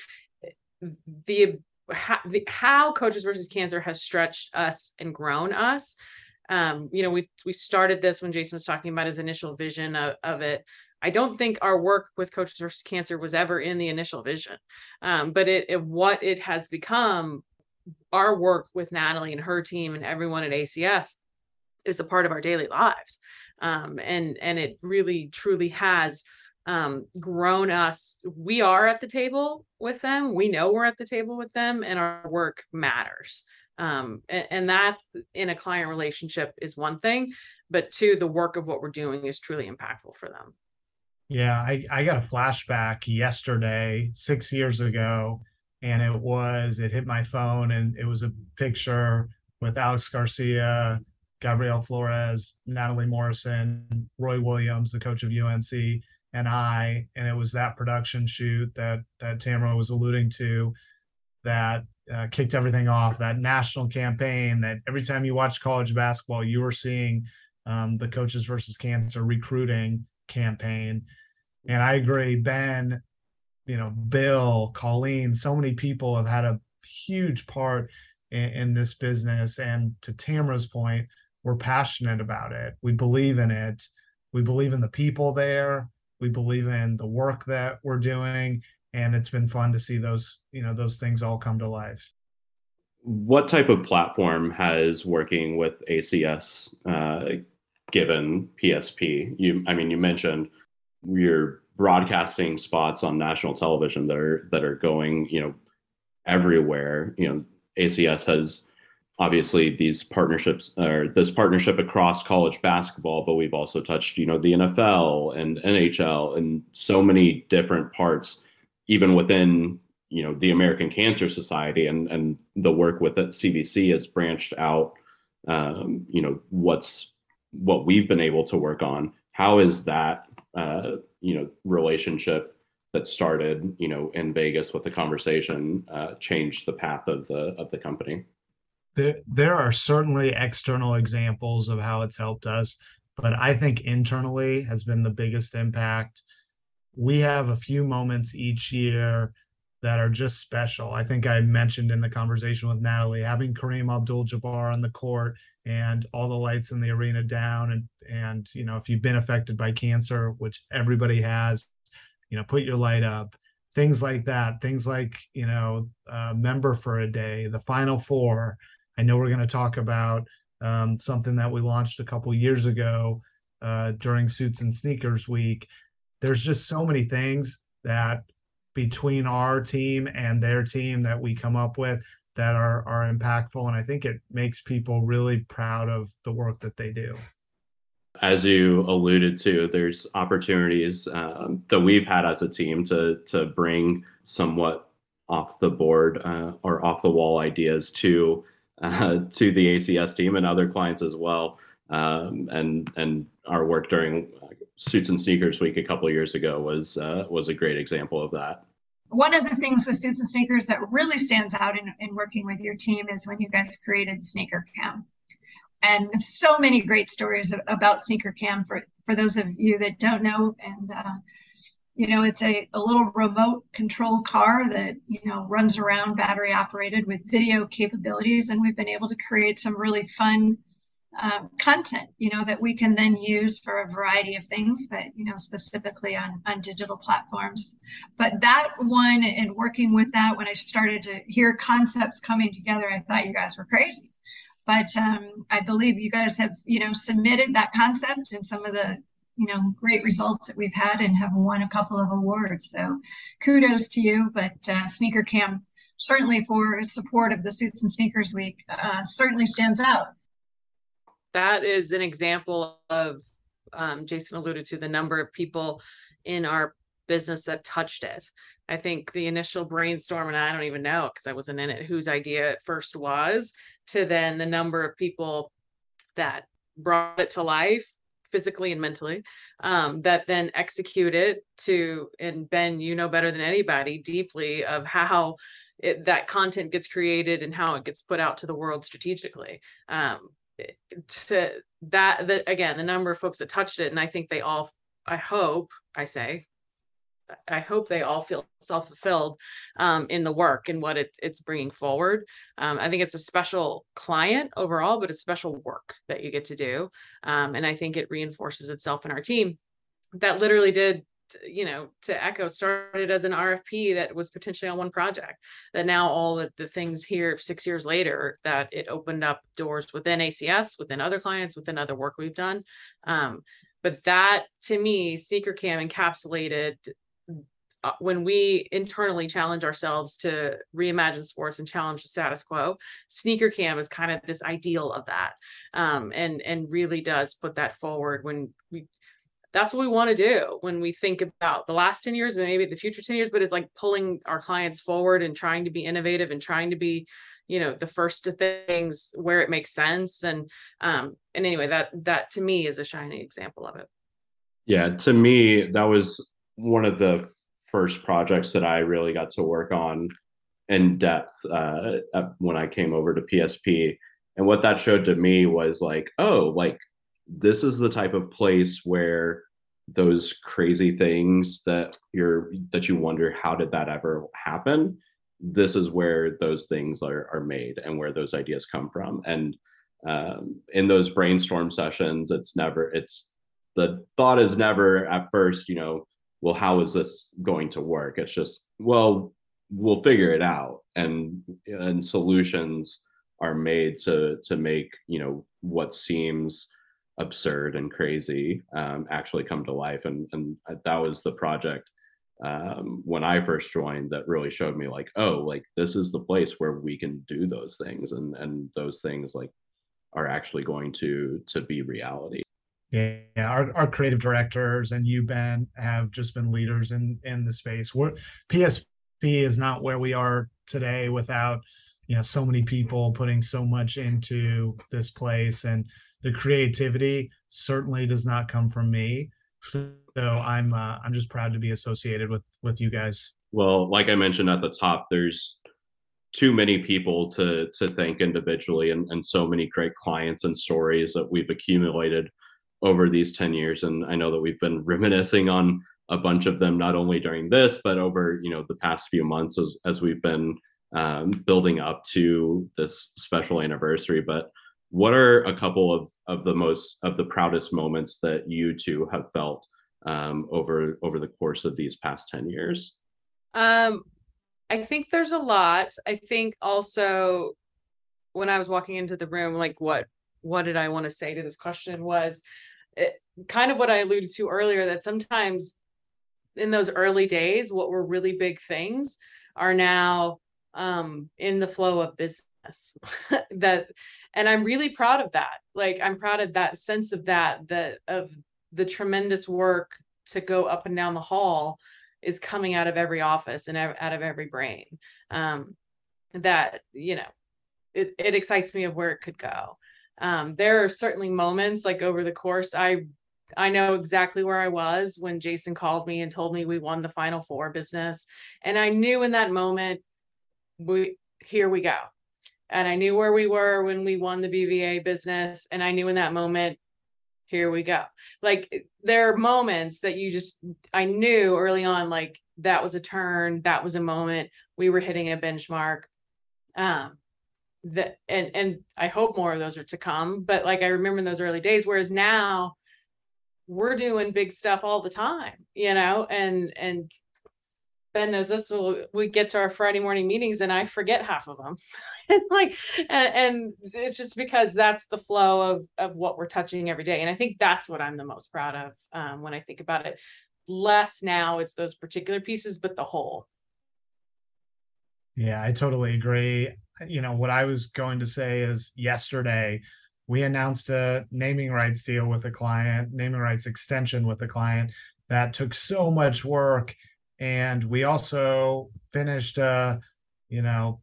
Speaker 3: the how, the, how coaches versus cancer has stretched us and grown us Um, you know, we we started this when Jason was talking about his initial vision of, of it. I don't think our work with Coaches versus Cancer was ever in the initial vision, um, but it, it what it has become. Our work with Natalie and her team and everyone at ACS is a part of our daily lives, um, and and it really truly has um, grown us. We are at the table with them. We know we're at the table with them, and our work matters. Um, and, and that in a client relationship is one thing, but two, the work of what we're doing is truly impactful for them.
Speaker 2: Yeah, I, I got a flashback yesterday, six years ago, and it was, it hit my phone and it was a picture with Alex Garcia, Gabriel Flores, Natalie Morrison, Roy Williams, the coach of UNC, and I. And it was that production shoot that that Tamara was alluding to that uh, kicked everything off. That national campaign that every time you watch college basketball, you were seeing um, the coaches versus cancer recruiting campaign. And I agree, Ben, you know, Bill, Colleen, so many people have had a huge part in, in this business. And to Tamara's point, we're passionate about it. We believe in it. We believe in the people there. We believe in the work that we're doing. And it's been fun to see those, you know, those things all come to life.
Speaker 1: What type of platform has working with ACS uh, given PSP? You, I mean, you mentioned you're broadcasting spots on national television that are that are going, you know, everywhere. You know, ACS has obviously these partnerships or this partnership across college basketball, but we've also touched, you know, the NFL and NHL and so many different parts, even within, you know, the American Cancer Society and and the work with it, CVC has branched out. Um, you know, what's what we've been able to work on. How is that, uh, you know, relationship that started, you know, in Vegas with the conversation uh, changed the path of the of the company?
Speaker 2: There, there are certainly external examples of how it's helped us, but I think internally has been the biggest impact. We have a few moments each year that are just special. I think I mentioned in the conversation with Natalie having Kareem Abdul-Jabbar on the court and all the lights in the arena down and and you know if you've been affected by cancer, which everybody has, you know, put your light up. Things like that. Things like you know, uh, member for a day, the Final Four. I know we're going to talk about um, something that we launched a couple years ago uh, during Suits and Sneakers Week. There's just so many things that between our team and their team that we come up with that are are impactful and i think it makes people really proud of the work that they do
Speaker 1: as you alluded to there's opportunities um, that we've had as a team to to bring somewhat off the board uh, or off the wall ideas to uh, to the acs team and other clients as well um, and and our work during suits and sneakers week a couple years ago was uh, was a great example of that.
Speaker 6: One of the things with suits and sneakers that really stands out in, in working with your team is when you guys created sneaker cam. And so many great stories about sneaker cam for for those of you that don't know and uh, you know it's a, a little remote control car that you know runs around battery operated with video capabilities and we've been able to create some really fun um, content, you know, that we can then use for a variety of things, but you know, specifically on on digital platforms. But that one and working with that, when I started to hear concepts coming together, I thought you guys were crazy. But um, I believe you guys have, you know, submitted that concept and some of the you know great results that we've had and have won a couple of awards so kudos to you but uh, sneaker cam certainly for support of the suits and sneakers week uh, certainly stands out
Speaker 3: that is an example of um, Jason alluded to the number of people in our business that touched it. I think the initial brainstorm, and I don't even know because I wasn't in it, whose idea it first was, to then the number of people that brought it to life physically and mentally um, that then execute it to and ben you know better than anybody deeply of how it, that content gets created and how it gets put out to the world strategically. Um, to that that again the number of folks that touched it and i think they all i hope i say I hope they all feel self fulfilled um, in the work and what it, it's bringing forward. Um, I think it's a special client overall, but a special work that you get to do. Um, and I think it reinforces itself in our team that literally did you know to echo started as an rfp that was potentially on one project that now all the, the things here six years later that it opened up doors within acs within other clients within other work we've done um, but that to me sneaker cam encapsulated when we internally challenge ourselves to reimagine sports and challenge the status quo, sneaker cam is kind of this ideal of that, um, and and really does put that forward when we. That's what we want to do when we think about the last 10 years, maybe the future 10 years, but it's like pulling our clients forward and trying to be innovative and trying to be, you know, the first to things where it makes sense. And um, and anyway, that that to me is a shining example of it.
Speaker 1: Yeah, to me, that was one of the first projects that I really got to work on in depth uh, when I came over to PSP. And what that showed to me was like, oh, like this is the type of place where those crazy things that you're that you wonder how did that ever happen this is where those things are, are made and where those ideas come from and um, in those brainstorm sessions it's never it's the thought is never at first you know well, how is this going to work? It's just, well, we'll figure it out. And and solutions are made to to make, you know, what seems absurd and crazy um, actually come to life. And and that was the project um, when I first joined that really showed me like, oh, like this is the place where we can do those things, and and those things like are actually going to to be reality.
Speaker 2: Yeah, our, our creative directors and you, Ben, have just been leaders in in the space. We're, PSP is not where we are today without you know so many people putting so much into this place, and the creativity certainly does not come from me. So, so I'm uh, I'm just proud to be associated with with you guys.
Speaker 1: Well, like I mentioned at the top, there's too many people to to thank individually and, and so many great clients and stories that we've accumulated over these 10 years. And i know that we've been reminiscing on a bunch of them not only during this but over you know the past few months as, as we've been um, building up to this special anniversary. But what are a couple of of the most of the proudest moments that you two have felt um, over over the course of these past 10 years?
Speaker 3: Um i think there's a lot. I think also when i was walking into the room like what what did I want to say to this question was it, kind of what I alluded to earlier that sometimes in those early days, what were really big things are now um, in the flow of business. that, and I'm really proud of that. Like I'm proud of that sense of that, that of the tremendous work to go up and down the hall is coming out of every office and out of every brain. Um, that you know, it, it excites me of where it could go um, there are certainly moments like over the course i i know exactly where i was when jason called me and told me we won the final four business. And i knew in that moment we here we go. And i knew where we were when we won the bva business. And i knew in that moment here we go. Like there are moments that you just i knew early on like that was a turn that was a moment. We were hitting a benchmark. Um that and and I hope more of those are to come. But like I remember in those early days, whereas now we're doing big stuff all the time, you know, and and Ben knows this. We'll, we get to our Friday morning meetings and I forget half of them, and like, and, and it's just because that's the flow of of what we're touching every day, and I think that's what I'm the most proud of um, when I think about it. Less now, it's those particular pieces, but the whole.
Speaker 2: Yeah, I totally agree you know, what I was going to say is yesterday we announced a naming rights deal with a client, naming rights extension with a client that took so much work. And we also finished a, you know,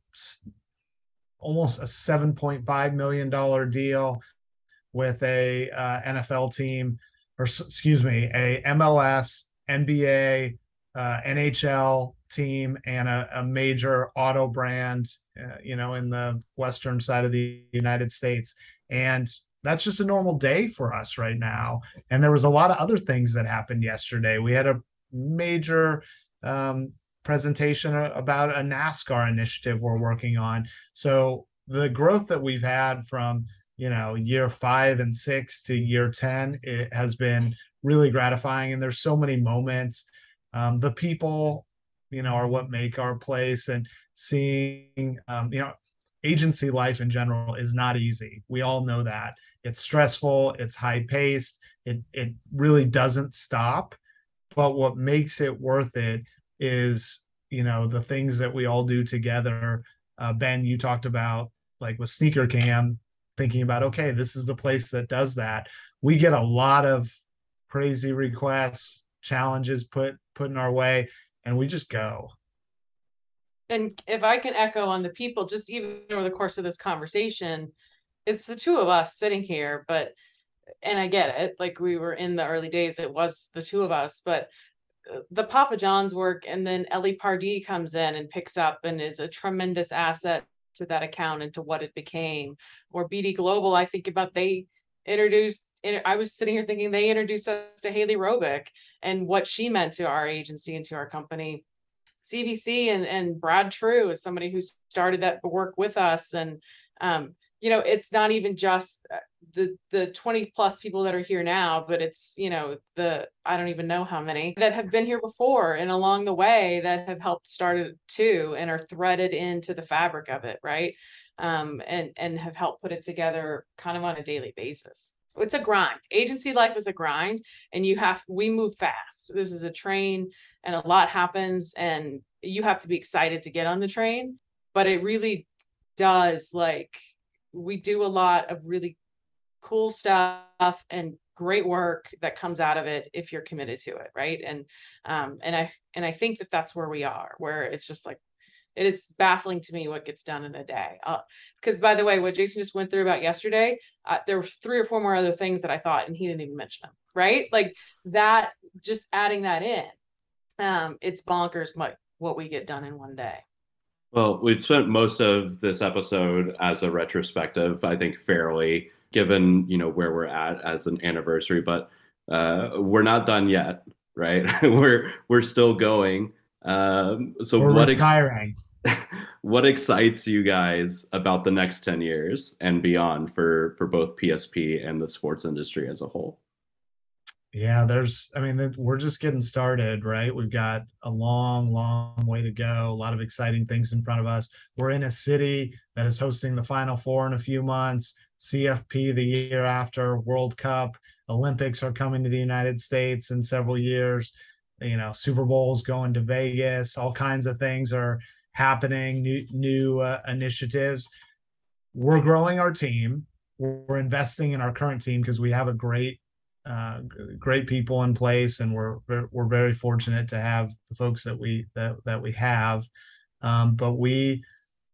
Speaker 2: almost a $7.5 million deal with a uh, NFL team, or excuse me, a MLS, NBA, uh, NHL team and a, a major auto brand, uh, you know, in the western side of the United States. And that's just a normal day for us right now. And there was a lot of other things that happened yesterday. We had a major um, presentation about a NASCAR initiative we're working on. So the growth that we've had from you know year five and six to year 10 it has been really gratifying and there's so many moments um, the people you know are what make our place and seeing um, you know agency life in general is not easy. We all know that. It's stressful it's high paced it it really doesn't stop but what makes it worth it is you know the things that we all do together. Uh, ben you talked about like with sneaker cam thinking about okay this is the place that does that. We get a lot of crazy requests challenges put put in our way and we just go
Speaker 3: and if i can echo on the people just even over the course of this conversation it's the two of us sitting here but and i get it like we were in the early days it was the two of us but uh, the papa john's work and then ellie pardee comes in and picks up and is a tremendous asset to that account and to what it became. Or BD Global, I think about they introduced I was sitting here thinking they introduced us to Haley Robic and what she meant to our agency and to our company. CVC and, and Brad True is somebody who started that work with us. And, um, you know, it's not even just uh, the the 20 plus people that are here now but it's you know the i don't even know how many that have been here before and along the way that have helped start it too and are threaded into the fabric of it right um, and and have helped put it together kind of on a daily basis. It's a grind. Agency life is a grind and you have we move fast. This is a train and a lot happens and you have to be excited to get on the train but it really does like we do a lot of really cool stuff and great work that comes out of it if you're committed to it right? And um and i and i think that that's where we are where it's just like it is baffling to me what gets done in a day. Because uh, by the way what jason just went through about yesterday uh, there were three or four more other things that i thought and he didn't even mention them right? Like that just adding that in um it's bonkers what what we get done in one day.
Speaker 1: Well we've spent most of this episode as a retrospective i think fairly given you know where we're at as an anniversary but uh, we're not done yet right? We're we're still going um, so
Speaker 2: we're
Speaker 1: what
Speaker 2: retiring.
Speaker 1: Ex- what excites you guys about the next 10 years and beyond for for both psp and the sports industry as a whole
Speaker 2: yeah there's i mean we're just getting started right we've got a long long way to go a lot of exciting things in front of us we're in a city that is hosting the final four in a few months CFP the year after, World Cup, Olympics are coming to the United States in several years. You know, Super Bowl's going to Vegas, all kinds of things are happening, new new uh, initiatives. We're growing our team. We're investing in our current team because we have a great uh, great people in place, and we're we're very fortunate to have the folks that we that that we have. Um, but we,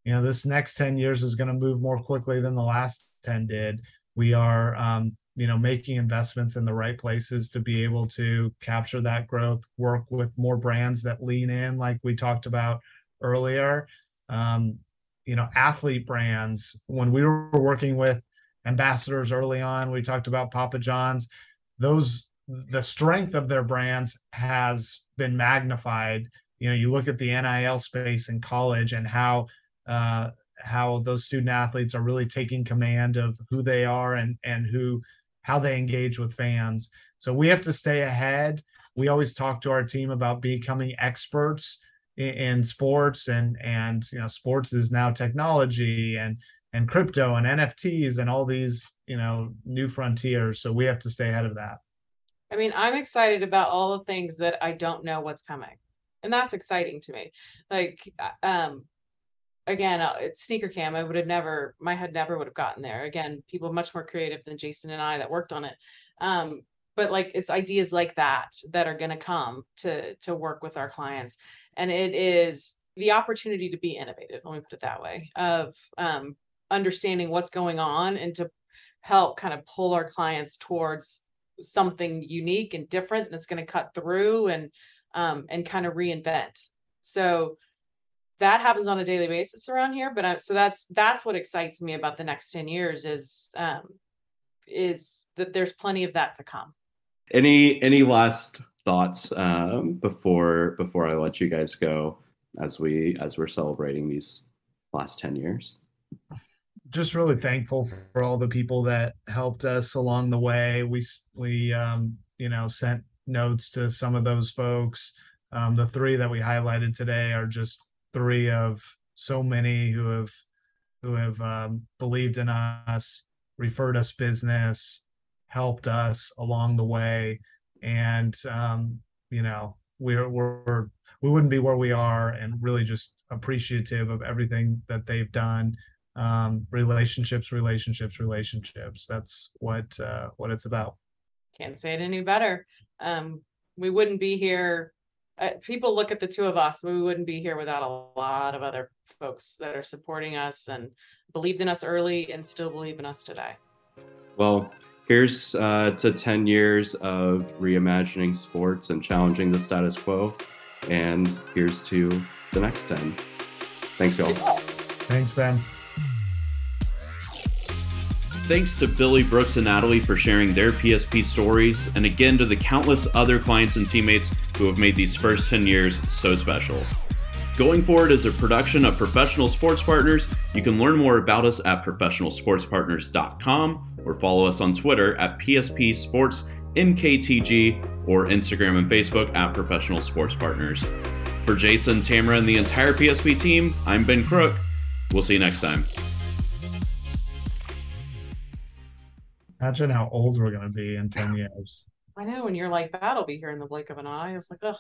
Speaker 2: you know, this next ten years is going to move more quickly than the last 10 did. We are, um, you know, making investments in the right places to be able to capture that growth, work with more brands that lean in, like we talked about earlier. Um, you know, athlete brands. When we were working with ambassadors early on, we talked about Papa John's. Those the strength of their brands has been magnified. You know, you look at the NIL space in college and how uh, how those student athletes are really taking command of who they are and and who how they engage with fans. So we have to stay ahead. We always talk to our team about becoming experts in, in sports and and you know sports is now technology and and crypto and NFTs and all these, you know, new frontiers. So we have to stay ahead of that.
Speaker 3: I mean, I'm excited about all the things that I don't know what's coming. And that's exciting to me. Like uh, um again, uh, it's sneaker cam. I would have never, my head never would have gotten there. Again, people much more creative than Jason and I that worked on it. Um, but like it's ideas like that that are going to come to to work with our clients, and it is the opportunity to be innovative. Let me put it that way of um, understanding what's going on and to help kind of pull our clients towards something unique and different that's going to cut through and um, and kind of reinvent. So that happens on a daily basis around here but I, so that's that's what excites me about the next 10 years is um is that there's plenty of that to come
Speaker 1: any any last thoughts um, before before I let you guys go as we as we're celebrating these last 10 years?
Speaker 2: Just really thankful for all the people that helped us along the way. We we um, you know sent notes to some of those folks. Um, the three that we highlighted today are just three of so many who have who have um, believed in us, referred us business, helped us along the way, and um, you know we're we're we wouldn't be where we are, and really just appreciative of everything that they've done. Um, relationships, relationships, relationships. That's what uh, what it's about.
Speaker 3: Can't say it any better. Um, we wouldn't be here. Uh, people look at the two of us, we wouldn't be here without a lot of other folks that are supporting us and believed in us early and still believe in us today.
Speaker 1: Well, here's uh, to 10 years of reimagining sports and challenging the status quo. And here's to the next 10. Thanks, y'all.
Speaker 2: Thanks, Ben.
Speaker 7: Thanks to Billy, Brooks, and Natalie for sharing their PSP stories, and again to the countless other clients and teammates who have made these first 10 years so special. Going Forward is a production of Professional Sports Partners. You can learn more about us at professionalsportspartners.com or follow us on Twitter at PSP Sports MKTG or Instagram and Facebook at Professional Sports Partners. For Jason, Tamara, and the entire PSP team, I'm Ben Crook. We'll see you next time.
Speaker 2: Imagine how old we're going to be in 10 years.
Speaker 3: I know, and you're like, that'll be here in the blink of an eye. I was like, ugh.